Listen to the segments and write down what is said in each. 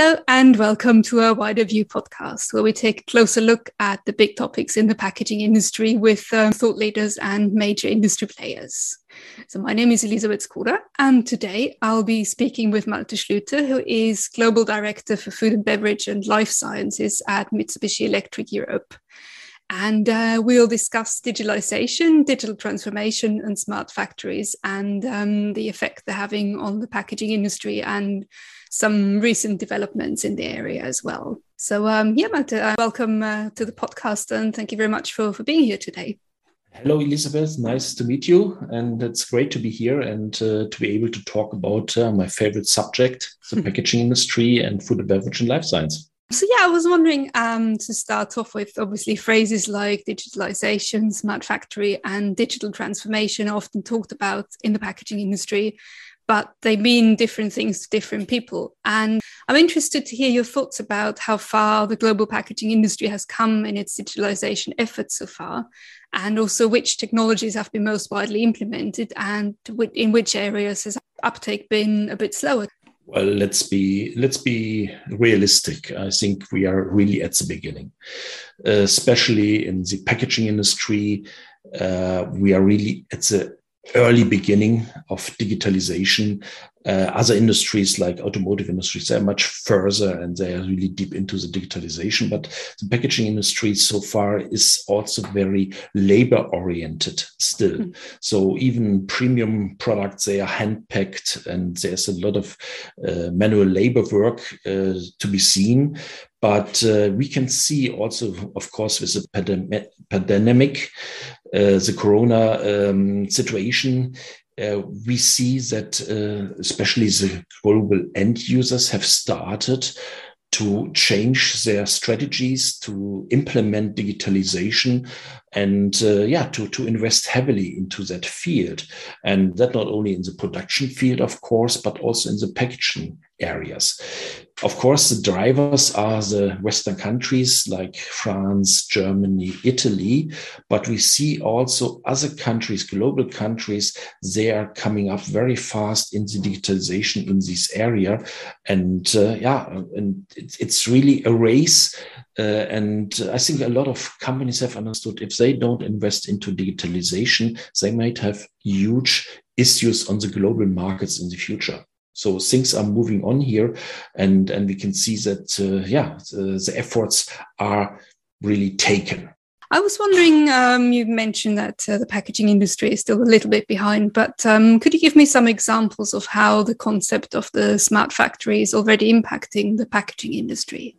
Hello, and welcome to our Wider View podcast, where we take a closer look at the big topics in the packaging industry with um, thought leaders and major industry players. So, my name is Elisabeth Skura, and today I'll be speaking with Malte Schlüter, who is Global Director for Food and Beverage and Life Sciences at Mitsubishi Electric Europe. And uh, we'll discuss digitalization, digital transformation, and smart factories, and um, the effect they're having on the packaging industry and some recent developments in the area as well. So, um, yeah, uh, welcome uh, to the podcast and thank you very much for, for being here today. Hello, Elizabeth. Nice to meet you. And it's great to be here and uh, to be able to talk about uh, my favorite subject, the packaging industry and food and beverage and life science. So, yeah, I was wondering um, to start off with obviously phrases like digitalization, smart factory, and digital transformation are often talked about in the packaging industry but they mean different things to different people. And I'm interested to hear your thoughts about how far the global packaging industry has come in its digitalization efforts so far, and also which technologies have been most widely implemented and in which areas has uptake been a bit slower. Well, let's be let's be realistic. I think we are really at the beginning, uh, especially in the packaging industry. Uh, we are really at the early beginning of digitalization. Uh, other industries like automotive industries, they're much further and they are really deep into the digitalization. But the packaging industry so far is also very labor oriented still. Mm. So even premium products, they are hand packed and there's a lot of uh, manual labor work uh, to be seen. But uh, we can see also, of course, with the pandemic, uh, the corona um, situation, uh, we see that uh, especially the global end users have started to change their strategies to implement digitalization and uh, yeah to, to invest heavily into that field and that not only in the production field of course but also in the packaging areas of course, the drivers are the Western countries like France, Germany, Italy, but we see also other countries, global countries, they are coming up very fast in the digitalization in this area. And uh, yeah, and it's really a race. Uh, and I think a lot of companies have understood if they don't invest into digitalization, they might have huge issues on the global markets in the future. So things are moving on here, and and we can see that uh, yeah, the, the, efforts are really taken. I was wondering, um, you mentioned that uh, the packaging industry is still a little bit behind, but um, could you give me some examples of how the concept of the smart factory is already impacting the packaging industry?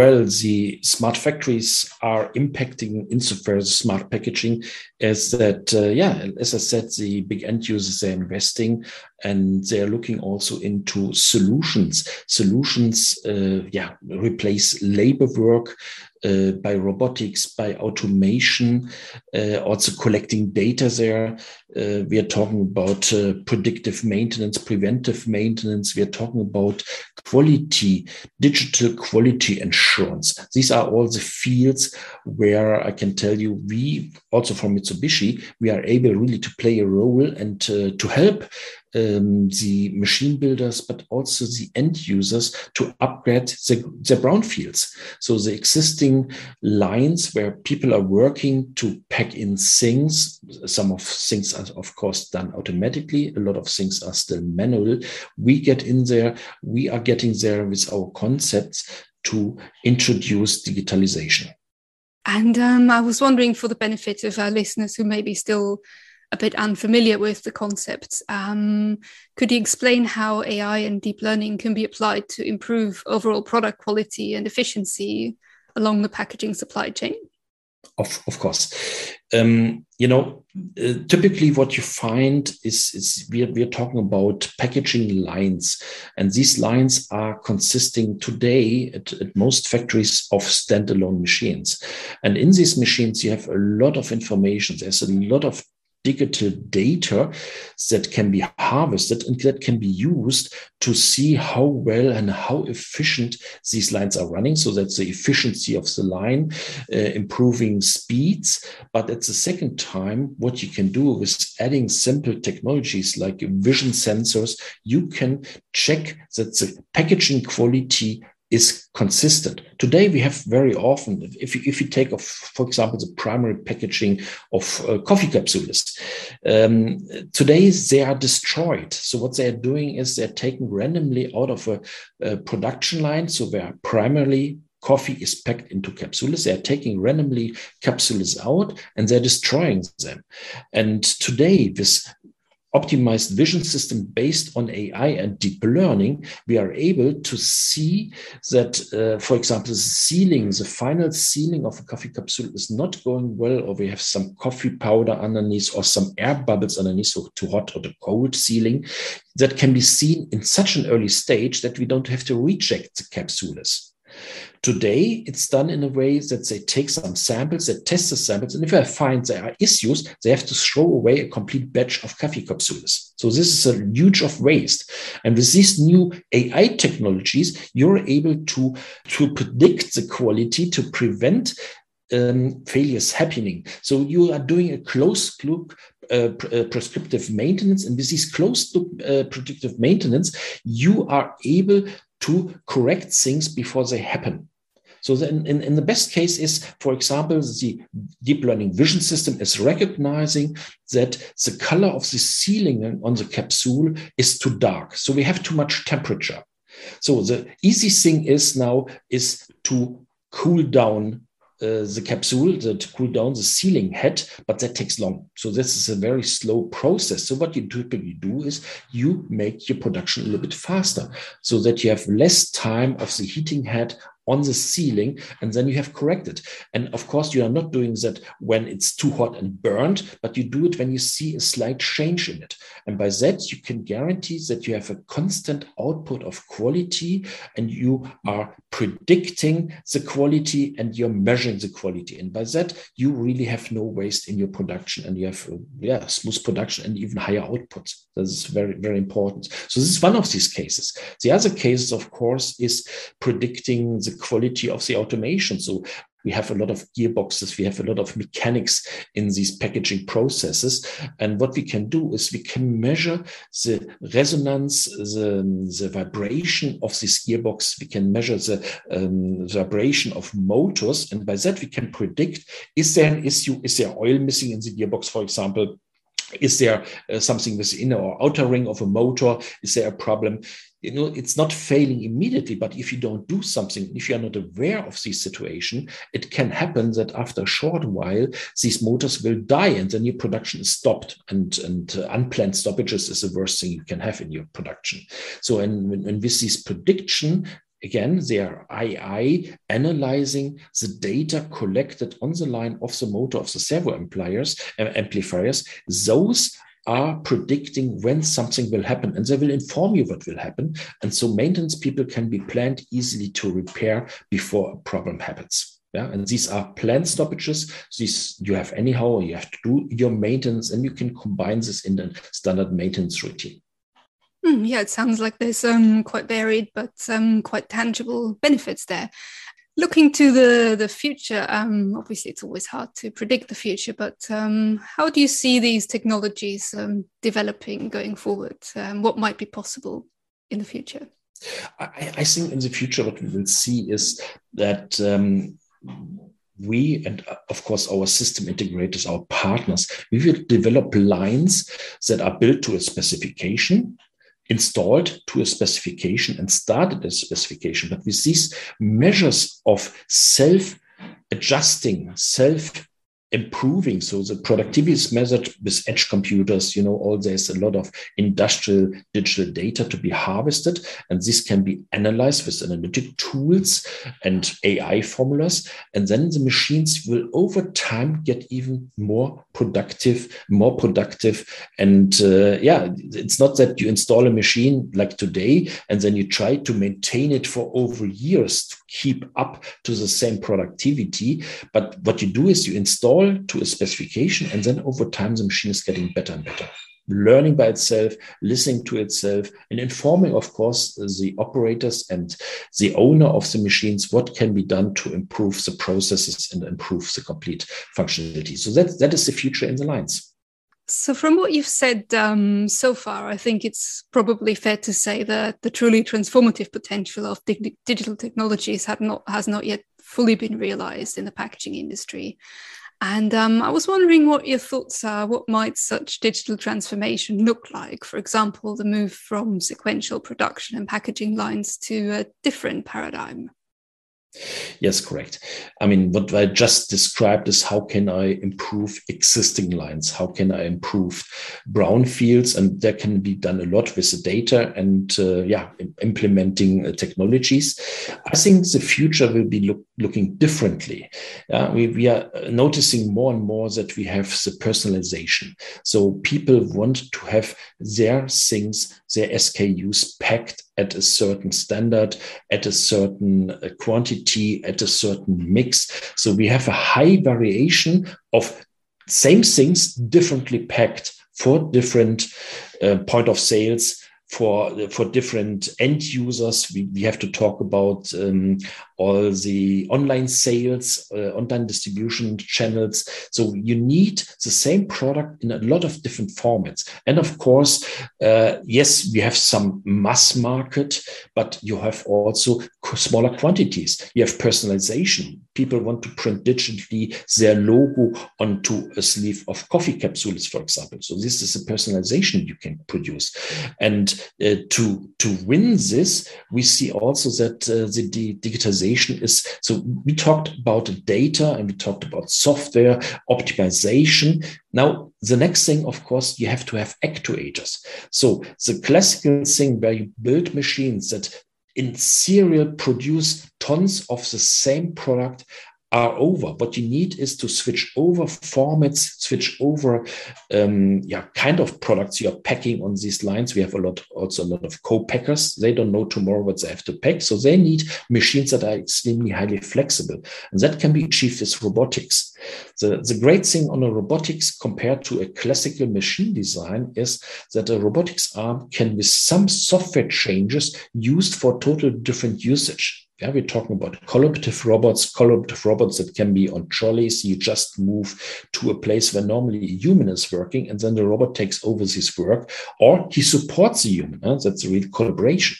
Well the smart factories are impacting insofar as smart packaging as that uh, yeah as i said the big end users are investing and they're looking also into solutions. Solutions uh, yeah replace labor work uh, by robotics, by automation, uh, also collecting data there. Uh, we are talking about uh, predictive maintenance, preventive maintenance. We are talking about quality, digital quality assurance. These are all the fields where I can tell you we also from Mitsubishi, we are able really to play a role and uh, to help um, the machine builders, but also the end users to upgrade the, the brownfields. So the existing lines where people are working to pack in things, some of things are of course done automatically. A lot of things are still manual. We get in there. We are getting there with our concepts to introduce digitalization. And um, I was wondering, for the benefit of our listeners who maybe still a bit unfamiliar with the concepts. Um, could you explain how AI and deep learning can be applied to improve overall product quality and efficiency along the packaging supply chain? Of, of course. Um, you know, uh, typically what you find is, is we're, we're talking about packaging lines, and these lines are consisting today at, at most factories of standalone machines. And in these machines, you have a lot of information. There's a lot of digital data that can be harvested and that can be used to see how well and how efficient these lines are running. So that's the efficiency of the line, uh, improving speeds. But at the second time, what you can do with adding simple technologies like vision sensors, you can check that the packaging quality is consistent. Today, we have very often, if you, if you take, of, for example, the primary packaging of uh, coffee capsules, um, today they are destroyed. So what they are doing is they're taken randomly out of a, a production line. So where primarily coffee is packed into capsules. They are taking randomly capsules out and they're destroying them. And today, this optimized vision system based on AI and deep learning, we are able to see that, uh, for example, the sealing, the final sealing of a coffee capsule is not going well, or we have some coffee powder underneath or some air bubbles underneath, so too hot or too cold sealing, that can be seen in such an early stage that we don't have to reject the capsules. Today, it's done in a way that they take some samples, they test the samples, and if they find there are issues, they have to throw away a complete batch of coffee capsules. So this is a huge of waste. And with these new AI technologies, you're able to, to predict the quality to prevent um, failures happening. So you are doing a closed loop uh, uh, prescriptive maintenance. And with this closed loop uh, predictive maintenance, you are able to correct things before they happen. So then in, in the best case is, for example, the deep learning vision system is recognizing that the color of the sealing on the capsule is too dark. So we have too much temperature. So the easy thing is now is to cool down uh, the capsule that cool down the sealing head, but that takes long. So this is a very slow process. So what you typically do is you make your production a little bit faster so that you have less time of the heating head on the sealing and then you have corrected. And of course you are not doing that when it's too hot and burned but you do it when you see a slight change in it. And by that you can guarantee that you have a constant output of quality and you are predicting the quality and you're measuring the quality. And by that you really have no waste in your production and you have yeah smooth production and even higher outputs that is very very important. So this is one of these cases. The other cases of course is predicting the the quality of the automation. So we have a lot of gearboxes, we have a lot of mechanics in these packaging processes. And what we can do is we can measure the resonance, the, the vibration of this gearbox. We can measure the, um, the vibration of motors. And by that, we can predict is there an issue? Is there oil missing in the gearbox, for example? Is there uh, something with the inner or outer ring of a motor? Is there a problem? You know, it's not failing immediately, but if you don't do something, if you are not aware of this situation, it can happen that after a short while, these motors will die and then your production is stopped. And, and uh, unplanned stoppages is the worst thing you can have in your production. So, and, and with this prediction, again, they are AI analyzing the data collected on the line of the motor of the servo amplifiers, uh, amplifiers. Those are predicting when something will happen and they will inform you what will happen. And so maintenance people can be planned easily to repair before a problem happens. Yeah, and these are planned stoppages. These you have anyhow, you have to do your maintenance and you can combine this in the standard maintenance routine. Mm, yeah, it sounds like there's um, quite varied but um, quite tangible benefits there. Looking to the the future, um, obviously it's always hard to predict the future, but um, how do you see these technologies um, developing going forward? Um, what might be possible in the future? I, I, think in the future, what we will see is that we and of course our system integrators, our partners, we will develop lines that are built to a specification installed to a specification and started a specification. But with these measures of self adjusting, self improving. So the productivity is measured with edge computers. You know, all there's a lot of industrial digital data to be harvested, and this can be analyzed with analytic tools and AI formulas. And then the machines will over time get even more productive, more productive. And uh, yeah, it's not that you install a machine like today and then you try to maintain it for over years keep up to the same productivity. But what you do is you install to a specification, and then over time, the machine is getting better and better learning by itself, listening to itself, and informing, of course, the operators and the owner of the machines what can be done to improve the processes and improve the complete functionality. So that, that is the future in the lines. So, from what you've said um, so far, I think it's probably fair to say that the truly transformative potential of dig- digital technologies not, has not yet fully been realized in the packaging industry. And um, I was wondering what your thoughts are. What might such digital transformation look like? For example, the move from sequential production and packaging lines to a different paradigm. Yes, correct. I mean, what I just described is how can I improve existing lines? How can I improve brownfields? And that can be done a lot with the data and, uh, yeah, implementing uh, technologies. I think the future will be look, looking differently. Uh, we, we are noticing more and more that we have the personalization. So people want to have their things, their SKUs packed at a certain standard, at a certain uh, quantity, at a certain mix. So we have a high variation of same things differently packed for different uh, point of sales for for different end users. We, we have to talk about um, all the online sales, uh, online distribution channels. So you need the same product in a lot of different formats. And of course, uh, yes, we have some mass market, but you have also smaller quantities. You have personalization. People want to print digitally their logo onto a sleeve of coffee capsules, for example. So this is a personalization you can produce. And uh, to, to win this, we see also that uh, the digitization is so we talked about data and we talked about software optimization. Now, the next thing, of course, you have to have actuators. So the classical thing where you build machines that in serial produce tons of the same product are over. What you need is to switch over formats, switch over, um, yeah, kind of products you're packing on these lines. We have a lot, also a lot of co-packers. They don't know tomorrow what they have to pack, so they need machines that are extremely highly flexible, and that can be achieved with robotics. The the great thing on a robotics compared to a classical machine design is that a robotics arm can, with some software changes, used for total different usage. Yeah, we're talking about collaborative robots, collaborative robots that can be on trolleys. You just move to a place where normally a human is working, and then the robot takes over this work, or he supports the human. Huh? That's a real collaboration.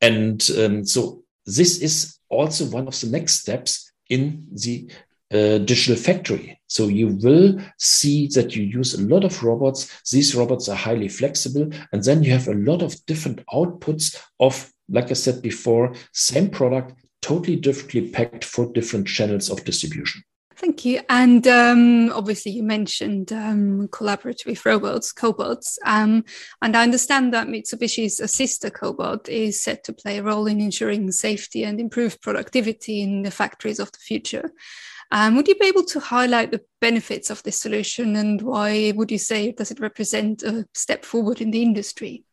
And um, so this is also one of the next steps in the uh, digital factory. So you will see that you use a lot of robots. These robots are highly flexible, and then you have a lot of different outputs of like I said before, same product, totally differently packed for different channels of distribution. Thank you. And um, obviously, you mentioned um, collaborative robots, cobots. Um, and I understand that Mitsubishi's Assista cobot is set to play a role in ensuring safety and improved productivity in the factories of the future. Um, would you be able to highlight the benefits of this solution and why would you say does it represent a step forward in the industry?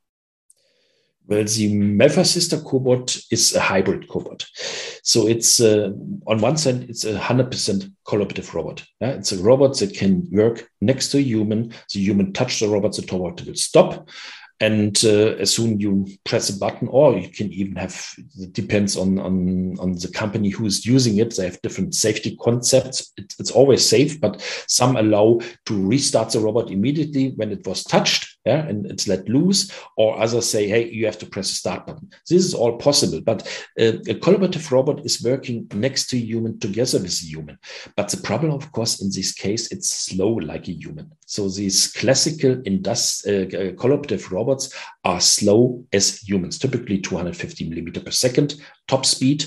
Well, the Melfa Assista cobot is a hybrid cobot. So it's uh, on one side, it's a 100% collaborative robot. Yeah? It's a robot that can work next to a human. The human touch the robot, the robot will stop. And uh, as soon you press a button, or you can even have, it depends on, on, on the company who's using it. They have different safety concepts. It, it's always safe, but some allow to restart the robot immediately when it was touched yeah, and it's let loose, or others say, hey, you have to press a start button. This is all possible, but uh, a collaborative robot is working next to a human together with a human. But the problem, of course, in this case, it's slow like a human. So these classical indust- uh, uh collaborative robots are slow as humans, typically 250 millimeter per second top speed.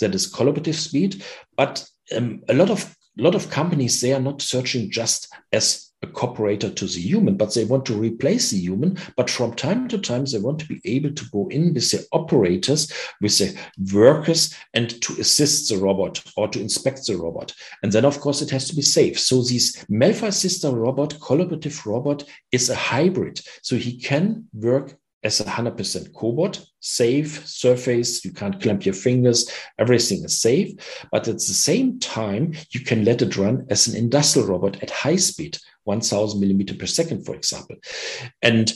That is collaborative speed, but um, a lot of a lot of companies they are not searching just as a cooperator to the human, but they want to replace the human. But from time to time, they want to be able to go in with the operators, with the workers, and to assist the robot or to inspect the robot. And then, of course, it has to be safe. So this Melfa Assista robot, collaborative robot, is a hybrid. So he can work as a 100% cobot, safe surface. You can't clamp your fingers. Everything is safe. But at the same time, you can let it run as an industrial robot at high speed, 1000 millimeter per second, for example. And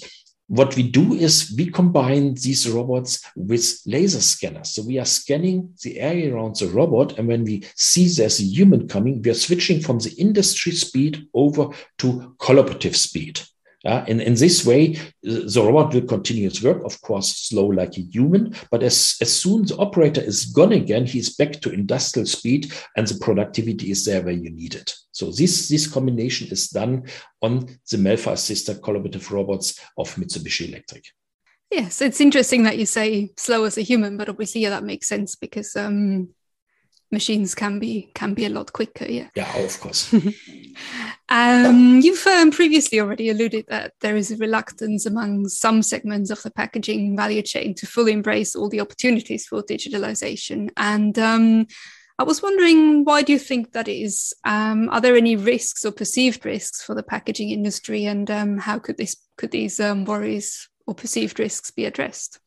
what we do is we combine these robots with laser scanners. So we are scanning the area around the robot. And when we see there's a human coming, we are switching from the industry speed over to collaborative speed. Uh, in, in this way, the robot will continue its work, of course, slow like a human, but as, as soon the operator is gone again, he's back to industrial speed and the productivity is there where you need it. So this, this combination is done on the Melfa Assista collaborative robots of Mitsubishi Electric. Yes, it's interesting that you say slow as a human, but obviously, yeah, that makes sense because um, machines can be can be a lot quicker. Yeah. Yeah, of course. um, you've um, previously already alluded that there is a reluctance among some segments of the packaging value chain to fully embrace all the opportunities for digitalization. And um, I was wondering, why do you think that is? Um, are there any risks or perceived risks for the packaging industry, and um, how could this could these um, worries or perceived risks be addressed?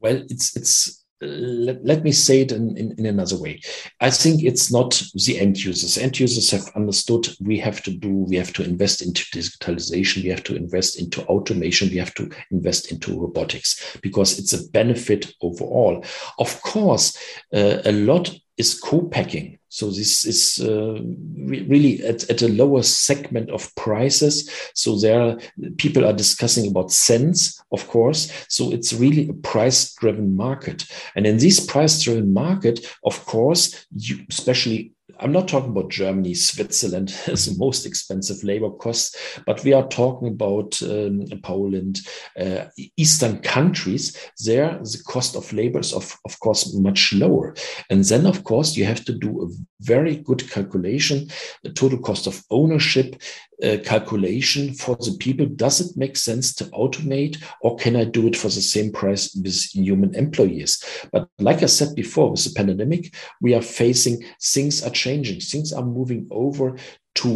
Well, it's it's let, let, me say it in, in, in, another way. I think it's not the end users. End users have understood we have to do, we have to invest into digitalization, we have to invest into automation, we have to invest into robotics because it's a benefit overall. Of course, uh, a lot is co-packing. So this is uh, really at, at a lower segment of prices. So there are, people are discussing about cents, of course. So it's really a price-driven market. And in this price-driven market, of course, you, especially I'm not talking about Germany, Switzerland as the most expensive labor costs, but we are talking about um, Poland, uh, Eastern countries. There, the cost of labor is, of, of course, much lower. And then, of course, you have to do a very good calculation, the total cost of ownership, uh, calculation for the people. Does it make sense to automate or can I do it for the same price with human employees? But like I said before, with the pandemic, we are facing things are changing, things are moving over to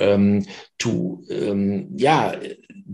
um, to um, yeah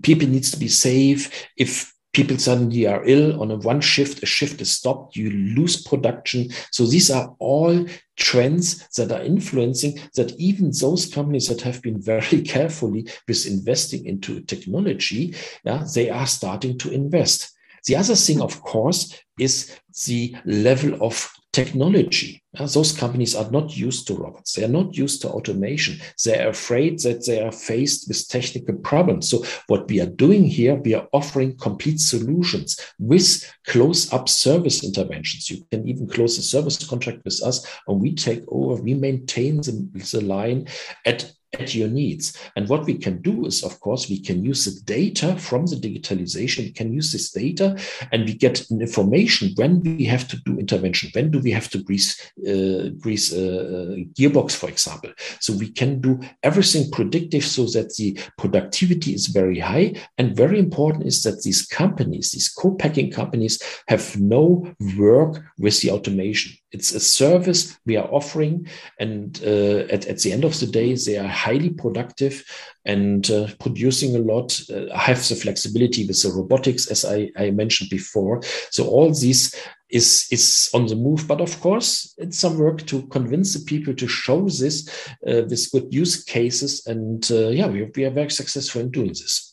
people needs to be safe. If people suddenly are ill on a one shift a shift is stopped you lose production. So these are all trends that are influencing that even those companies that have been very carefully with investing into technology yeah, they are starting to invest. The other thing of course is the level of technology. Uh, those companies are not used to robots. They are not used to automation. They're afraid that they are faced with technical problems. So what we are doing here, we are offering complete solutions with close up service interventions. You can even close a service contract with us and we take over, we maintain the, the line at at your needs. And what we can do is, of course, we can use the data from the digitalization. We can use this data and we get information when we have to do intervention. When do we have to grease, uh, grease a, a gearbox, for example? So we can do everything predictive so that the productivity is very high. And very important is that these companies, these co-packing companies, have no work with the automation. It's a service we are offering. And uh, at, at the end of the day, they are highly productive and uh, producing a lot, uh, have the flexibility with the robotics, as I, I mentioned before. So all these is is on the move. But of course, it's some work to convince the people to show this uh, with good use cases. And uh, yeah, we, we are very successful in doing this.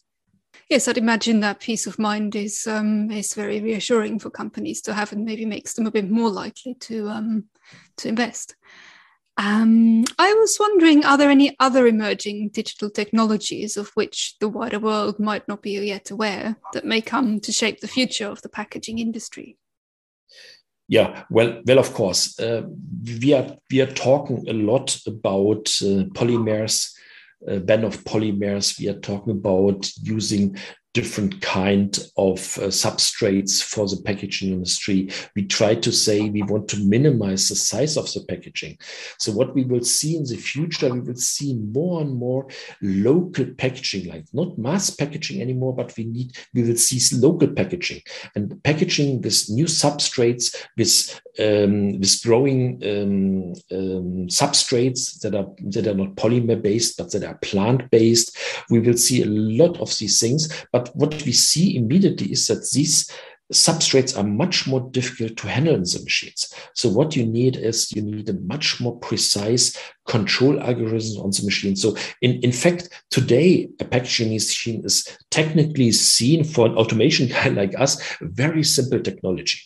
Yes, I'd imagine that peace of mind is um, is very reassuring for companies to have, and maybe makes them a bit more likely to um, to invest. Um, I was wondering, are there any other emerging digital technologies of which the wider world might not be yet aware that may come to shape the future of the packaging industry? Yeah, well, well, of course, uh, we are we are talking a lot about uh, polymers uh, ban of polymers. We are talking about using different kind of uh, substrates for the packaging industry. We try to say we want to minimize the size of the packaging. So what we will see in the future, we will see more and more local packaging, like not mass packaging anymore, but we need we will see local packaging and packaging with new substrates with um, with growing um, um, substrates that are that are not polymer based but that are plant based. We will see a lot of these things, but what we see immediately is that these substrates are much more difficult to handle in the machines. So what you need is you need a much more precise control algorithm on the machine. So in, in fact, today a packaging machine is technically seen for an automation guy like us, very simple technology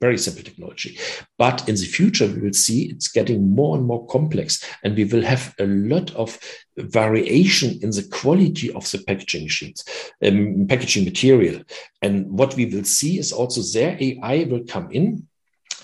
very simple technology. But in the future, we will see it's getting more and more complex, and we will have a lot of variation in the quality of the packaging sheets, um, packaging material. And what we will see is also their AI will come in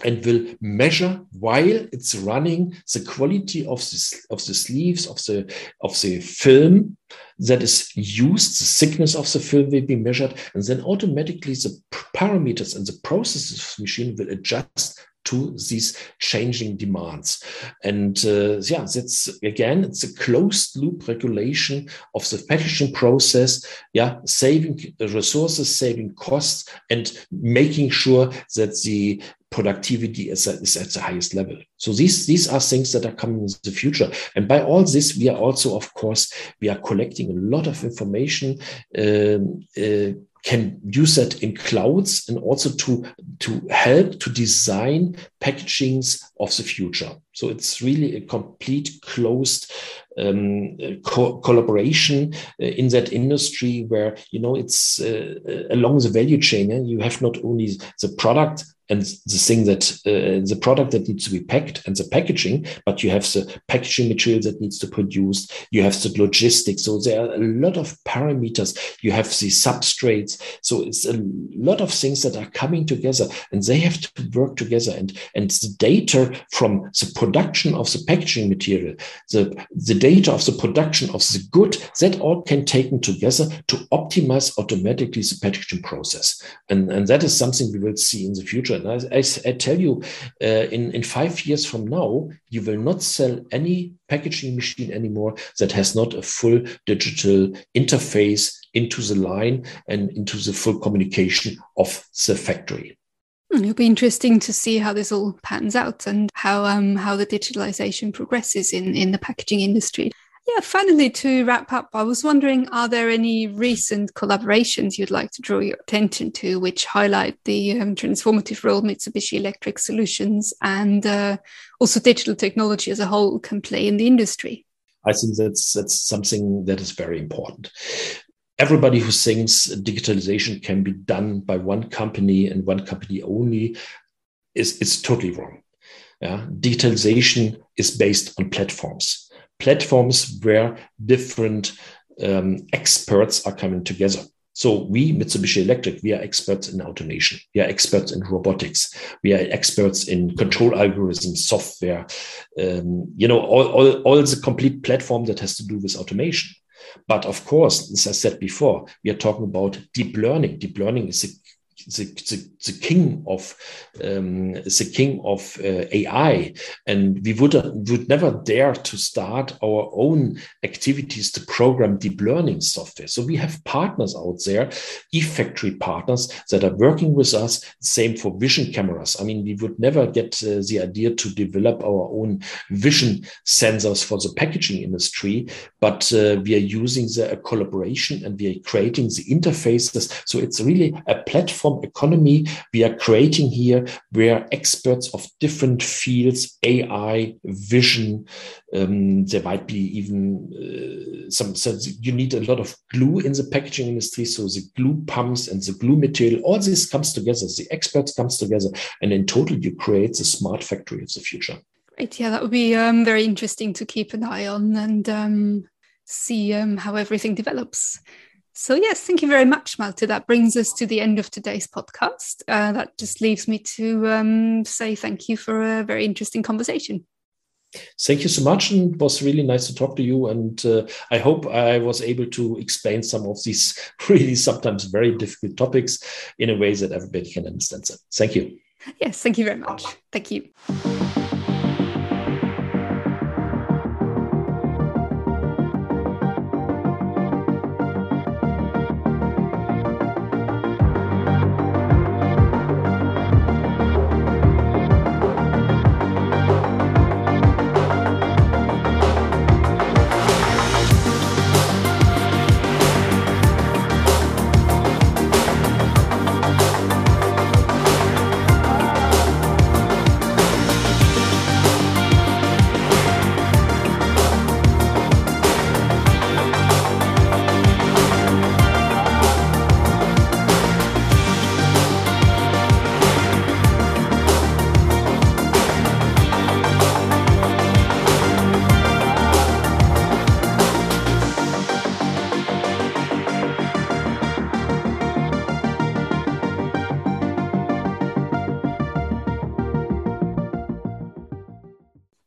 and will measure while it's running the quality of the, of the sleeves of the of the film that is used the thickness of the film will be measured and then automatically the parameters and the processes of the machine will adjust to these changing demands. And uh, yeah, that's again, it's a closed loop regulation of the packaging process. Yeah, saving resources, saving costs, and making sure that the productivity is at, is at the highest level. So these, these are things that are coming in the future. And by all this, we are also, of course, we are collecting a lot of information, um, uh, can use that in clouds and also to, to help to design packagings of the future. So it's really a complete closed um, co collaboration uh, in that industry where, you know, it's uh, along the value chain. Eh? You have not only the product and the thing that uh, the product that needs to be packed and the packaging, but you have the packaging material that needs to produce. You have the logistics. So there are a lot of parameters. You have the substrates. So it's a lot of things that are coming together, and they have to work together. And and the data from the production of the packaging material, the the data of the production of the good, that all can taken together to optimize automatically the packaging process. And and that is something we will see in the future I, I tell you, uh, in, in five years from now, you will not sell any packaging machine anymore that has not a full digital interface into the line and into the full communication of the factory. Hmm, it'll be interesting to see how this all pans out and how um, how the digitalization progresses in, in the packaging industry. Yeah, finally, to wrap up, I was wondering are there any recent collaborations you'd like to draw your attention to which highlight the um, transformative role Mitsubishi Electric Solutions and uh, also digital technology as a whole can play in the industry? I think that's, that's something that is very important. Everybody who thinks digitalization can be done by one company and one company only is, is totally wrong. Yeah? Digitalization is based on platforms platforms where different um, experts are coming together. So we, Mitsubishi Electric, we are experts in automation. We are experts in robotics. We are experts in control algorithms, software, um, you know, all, all, all the complete platform that has to do with automation. But of course, as I said before, we are talking about deep learning. Deep learning is a the, the, the king of um, the king of uh, AI, and we would would never dare to start our own activities to program deep learning software. So we have partners out there, eFactory partners that are working with us. Same for vision cameras. I mean, we would never get uh, the idea to develop our own vision sensors for the packaging industry, but uh, we are using the collaboration and we are creating the interfaces. So it's really a platform economy we are creating here where experts of different fields, AI, vision, um, there might be even uh, some, so you need a lot of glue in the packaging industry. So the glue pumps and the glue material, all this comes together, the experts comes together, and in total you create the smart factory of the future. Great. Yeah, that would be um, very interesting to keep an eye on and um, see um, how everything develops. So, yes, thank you very much, Malte. That brings us to the end of today's podcast. Uh, that just leaves me to um, say thank you for a very interesting conversation. Thank you so much. And it was really nice to talk to you. And uh, I hope I was able to explain some of these really sometimes very difficult topics in a way that everybody can understand them. Thank you. Yes, thank you very much. Thank you.